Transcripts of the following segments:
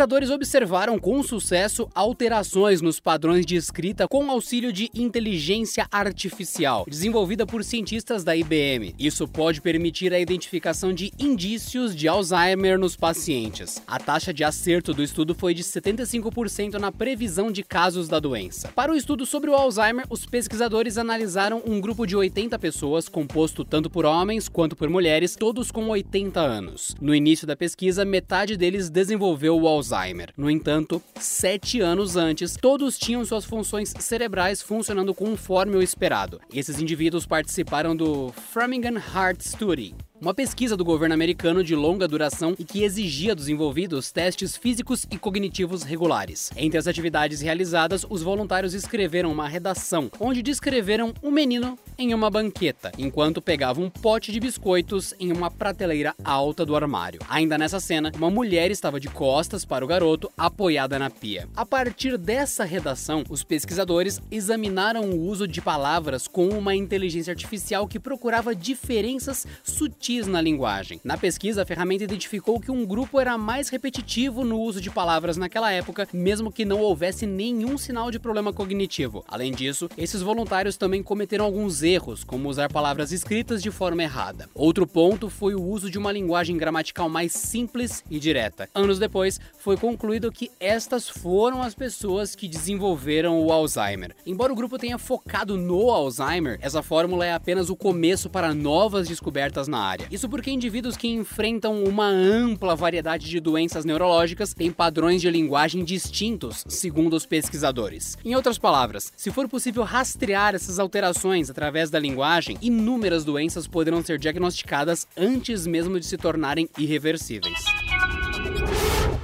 Pesquisadores observaram com sucesso alterações nos padrões de escrita com auxílio de inteligência artificial, desenvolvida por cientistas da IBM. Isso pode permitir a identificação de indícios de Alzheimer nos pacientes. A taxa de acerto do estudo foi de 75% na previsão de casos da doença. Para o estudo sobre o Alzheimer, os pesquisadores analisaram um grupo de 80 pessoas, composto tanto por homens quanto por mulheres, todos com 80 anos. No início da pesquisa, metade deles desenvolveu o Alzheimer. No entanto, sete anos antes, todos tinham suas funções cerebrais funcionando conforme o esperado. Esses indivíduos participaram do Framingham Heart Study, uma pesquisa do governo americano de longa duração e que exigia dos envolvidos testes físicos e cognitivos regulares. Entre as atividades realizadas, os voluntários escreveram uma redação onde descreveram um menino em uma banqueta, enquanto pegavam um pote de biscoitos em uma prateleira alta do armário. Ainda nessa cena, uma mulher estava de costas para o garoto, apoiada na pia. A partir dessa redação, os pesquisadores examinaram o uso de palavras com uma inteligência artificial que procurava diferenças sutis na linguagem. Na pesquisa, a ferramenta identificou que um grupo era mais repetitivo no uso de palavras naquela época, mesmo que não houvesse nenhum sinal de problema cognitivo. Além disso, esses voluntários também cometeram alguns erros, como usar palavras escritas de forma errada. Outro ponto foi o uso de uma linguagem gramatical mais simples e direta. Anos depois, foi concluído que estas foram as pessoas que desenvolveram o Alzheimer. Embora o grupo tenha focado no Alzheimer, essa fórmula é apenas o começo para novas descobertas na área Isso porque indivíduos que enfrentam uma ampla variedade de doenças neurológicas têm padrões de linguagem distintos, segundo os pesquisadores. Em outras palavras, se for possível rastrear essas alterações através da linguagem, inúmeras doenças poderão ser diagnosticadas antes mesmo de se tornarem irreversíveis.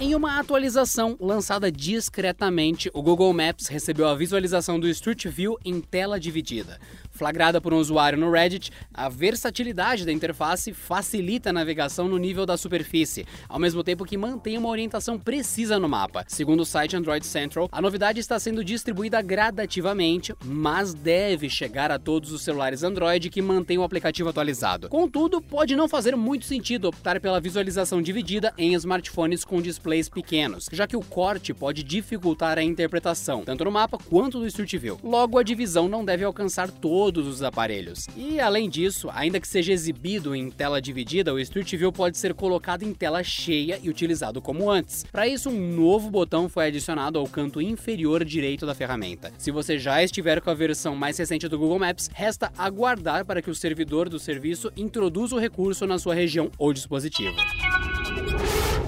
Em uma atualização lançada discretamente, o Google Maps recebeu a visualização do Street View em tela dividida. Flagrada por um usuário no Reddit, a versatilidade da interface facilita a navegação no nível da superfície, ao mesmo tempo que mantém uma orientação precisa no mapa. Segundo o site Android Central, a novidade está sendo distribuída gradativamente, mas deve chegar a todos os celulares Android que mantêm o aplicativo atualizado. Contudo, pode não fazer muito sentido optar pela visualização dividida em smartphones com displays pequenos, já que o corte pode dificultar a interpretação, tanto no mapa quanto no Street View. Logo, a divisão não deve alcançar todos todos os aparelhos. E além disso, ainda que seja exibido em tela dividida, o Street View pode ser colocado em tela cheia e utilizado como antes. Para isso, um novo botão foi adicionado ao canto inferior direito da ferramenta. Se você já estiver com a versão mais recente do Google Maps, resta aguardar para que o servidor do serviço introduza o recurso na sua região ou dispositivo.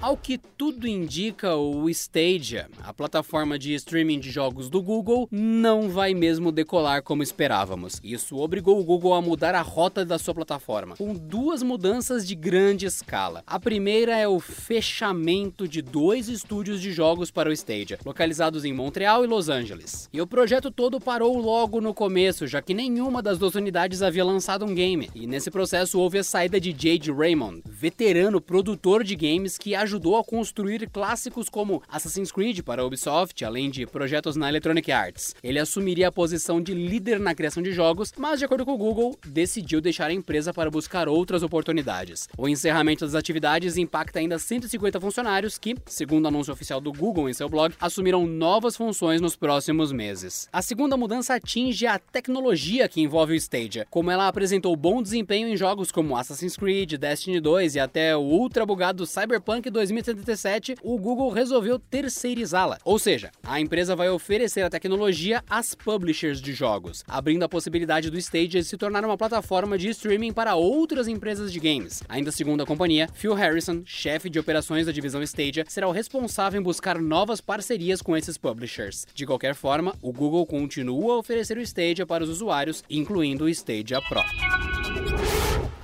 Ao que tudo indica, o Stadia, a plataforma de streaming de jogos do Google, não vai mesmo decolar como esperávamos. Isso obrigou o Google a mudar a rota da sua plataforma, com duas mudanças de grande escala. A primeira é o fechamento de dois estúdios de jogos para o Stadia, localizados em Montreal e Los Angeles. E o projeto todo parou logo no começo, já que nenhuma das duas unidades havia lançado um game. E nesse processo houve a saída de Jade Raymond, veterano produtor de games que ajudou a construir clássicos como Assassin's Creed para a Ubisoft, além de projetos na Electronic Arts. Ele assumiria a posição de líder na criação de jogos, mas de acordo com o Google, decidiu deixar a empresa para buscar outras oportunidades. O encerramento das atividades impacta ainda 150 funcionários que, segundo o anúncio oficial do Google em seu blog, assumirão novas funções nos próximos meses. A segunda mudança atinge a tecnologia que envolve o Stadia, como ela apresentou bom desempenho em jogos como Assassin's Creed, Destiny 2 e até o ultra bugado Cyberpunk 2077, o Google resolveu terceirizá-la. Ou seja, a empresa vai oferecer a tecnologia às publishers de jogos, abrindo a possibilidade do Stadia se tornar uma plataforma de streaming para outras empresas de games. Ainda segundo a companhia, Phil Harrison, chefe de operações da divisão Stadia, será o responsável em buscar novas parcerias com esses publishers. De qualquer forma, o Google continua a oferecer o Stadia para os usuários, incluindo o Stadia Pro.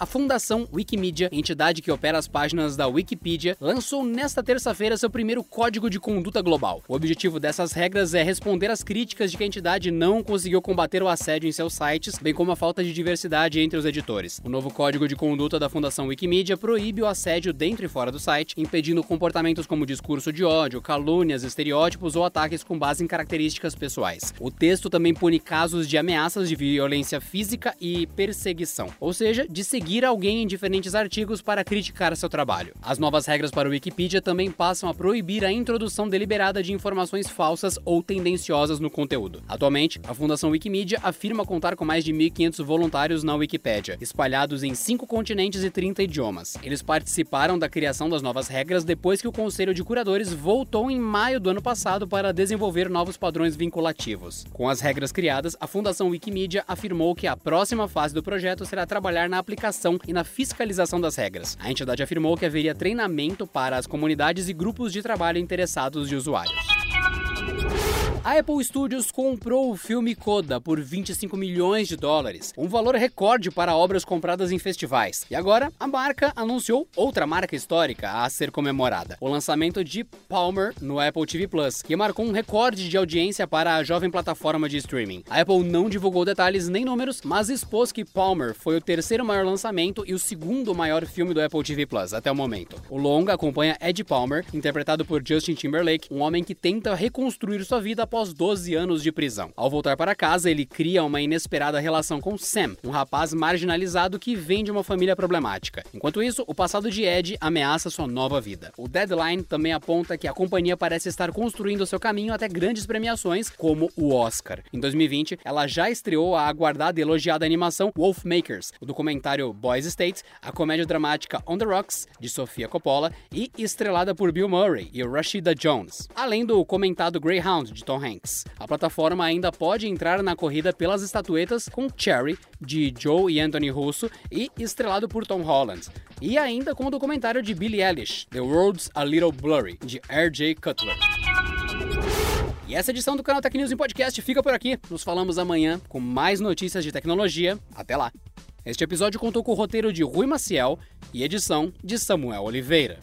A Fundação Wikimedia, entidade que opera as páginas da Wikipedia, lançou nesta terça-feira seu primeiro código de conduta global. O objetivo dessas regras é responder às críticas de que a entidade não conseguiu combater o assédio em seus sites, bem como a falta de diversidade entre os editores. O novo código de conduta da Fundação Wikimedia proíbe o assédio dentro e fora do site, impedindo comportamentos como discurso de ódio, calúnias, estereótipos ou ataques com base em características pessoais. O texto também pune casos de ameaças de violência física e perseguição, ou seja, de seguir alguém em diferentes artigos para criticar seu trabalho. As novas regras para o Wikipedia também passam a proibir a introdução deliberada de informações falsas ou tendenciosas no conteúdo. Atualmente, a Fundação Wikimedia afirma contar com mais de 1.500 voluntários na Wikipédia, espalhados em cinco continentes e 30 idiomas. Eles participaram da criação das novas regras depois que o Conselho de Curadores voltou em maio do ano passado para desenvolver novos padrões vinculativos. Com as regras criadas, a Fundação Wikimedia afirmou que a próxima fase do projeto será trabalhar na e na fiscalização das regras. A entidade afirmou que haveria treinamento para as comunidades e grupos de trabalho interessados de usuários. A Apple Studios comprou o filme Coda por 25 milhões de dólares, um valor recorde para obras compradas em festivais. E agora, a marca anunciou outra marca histórica a ser comemorada: o lançamento de Palmer no Apple TV Plus, que marcou um recorde de audiência para a jovem plataforma de streaming. A Apple não divulgou detalhes nem números, mas expôs que Palmer foi o terceiro maior lançamento e o segundo maior filme do Apple TV Plus até o momento. O longa acompanha Ed Palmer, interpretado por Justin Timberlake, um homem que tenta reconstruir sua vida após 12 anos de prisão. Ao voltar para casa, ele cria uma inesperada relação com Sam, um rapaz marginalizado que vem de uma família problemática. Enquanto isso, o passado de Ed ameaça sua nova vida. O Deadline também aponta que a companhia parece estar construindo seu caminho até grandes premiações, como o Oscar. Em 2020, ela já estreou a aguardada e elogiada animação Wolfmakers, o documentário Boys State, a comédia dramática On the Rocks, de Sofia Coppola, e estrelada por Bill Murray e Rashida Jones, além do comentado Greyhound, de Tom Hanks. A plataforma ainda pode entrar na corrida pelas estatuetas com Cherry, de Joe e Anthony Russo, e estrelado por Tom Holland. E ainda com o documentário de Billie Eilish, The World's a Little Blurry, de R.J. Cutler. E essa edição do canal Tech News em Podcast fica por aqui. Nos falamos amanhã com mais notícias de tecnologia. Até lá! Este episódio contou com o roteiro de Rui Maciel e edição de Samuel Oliveira.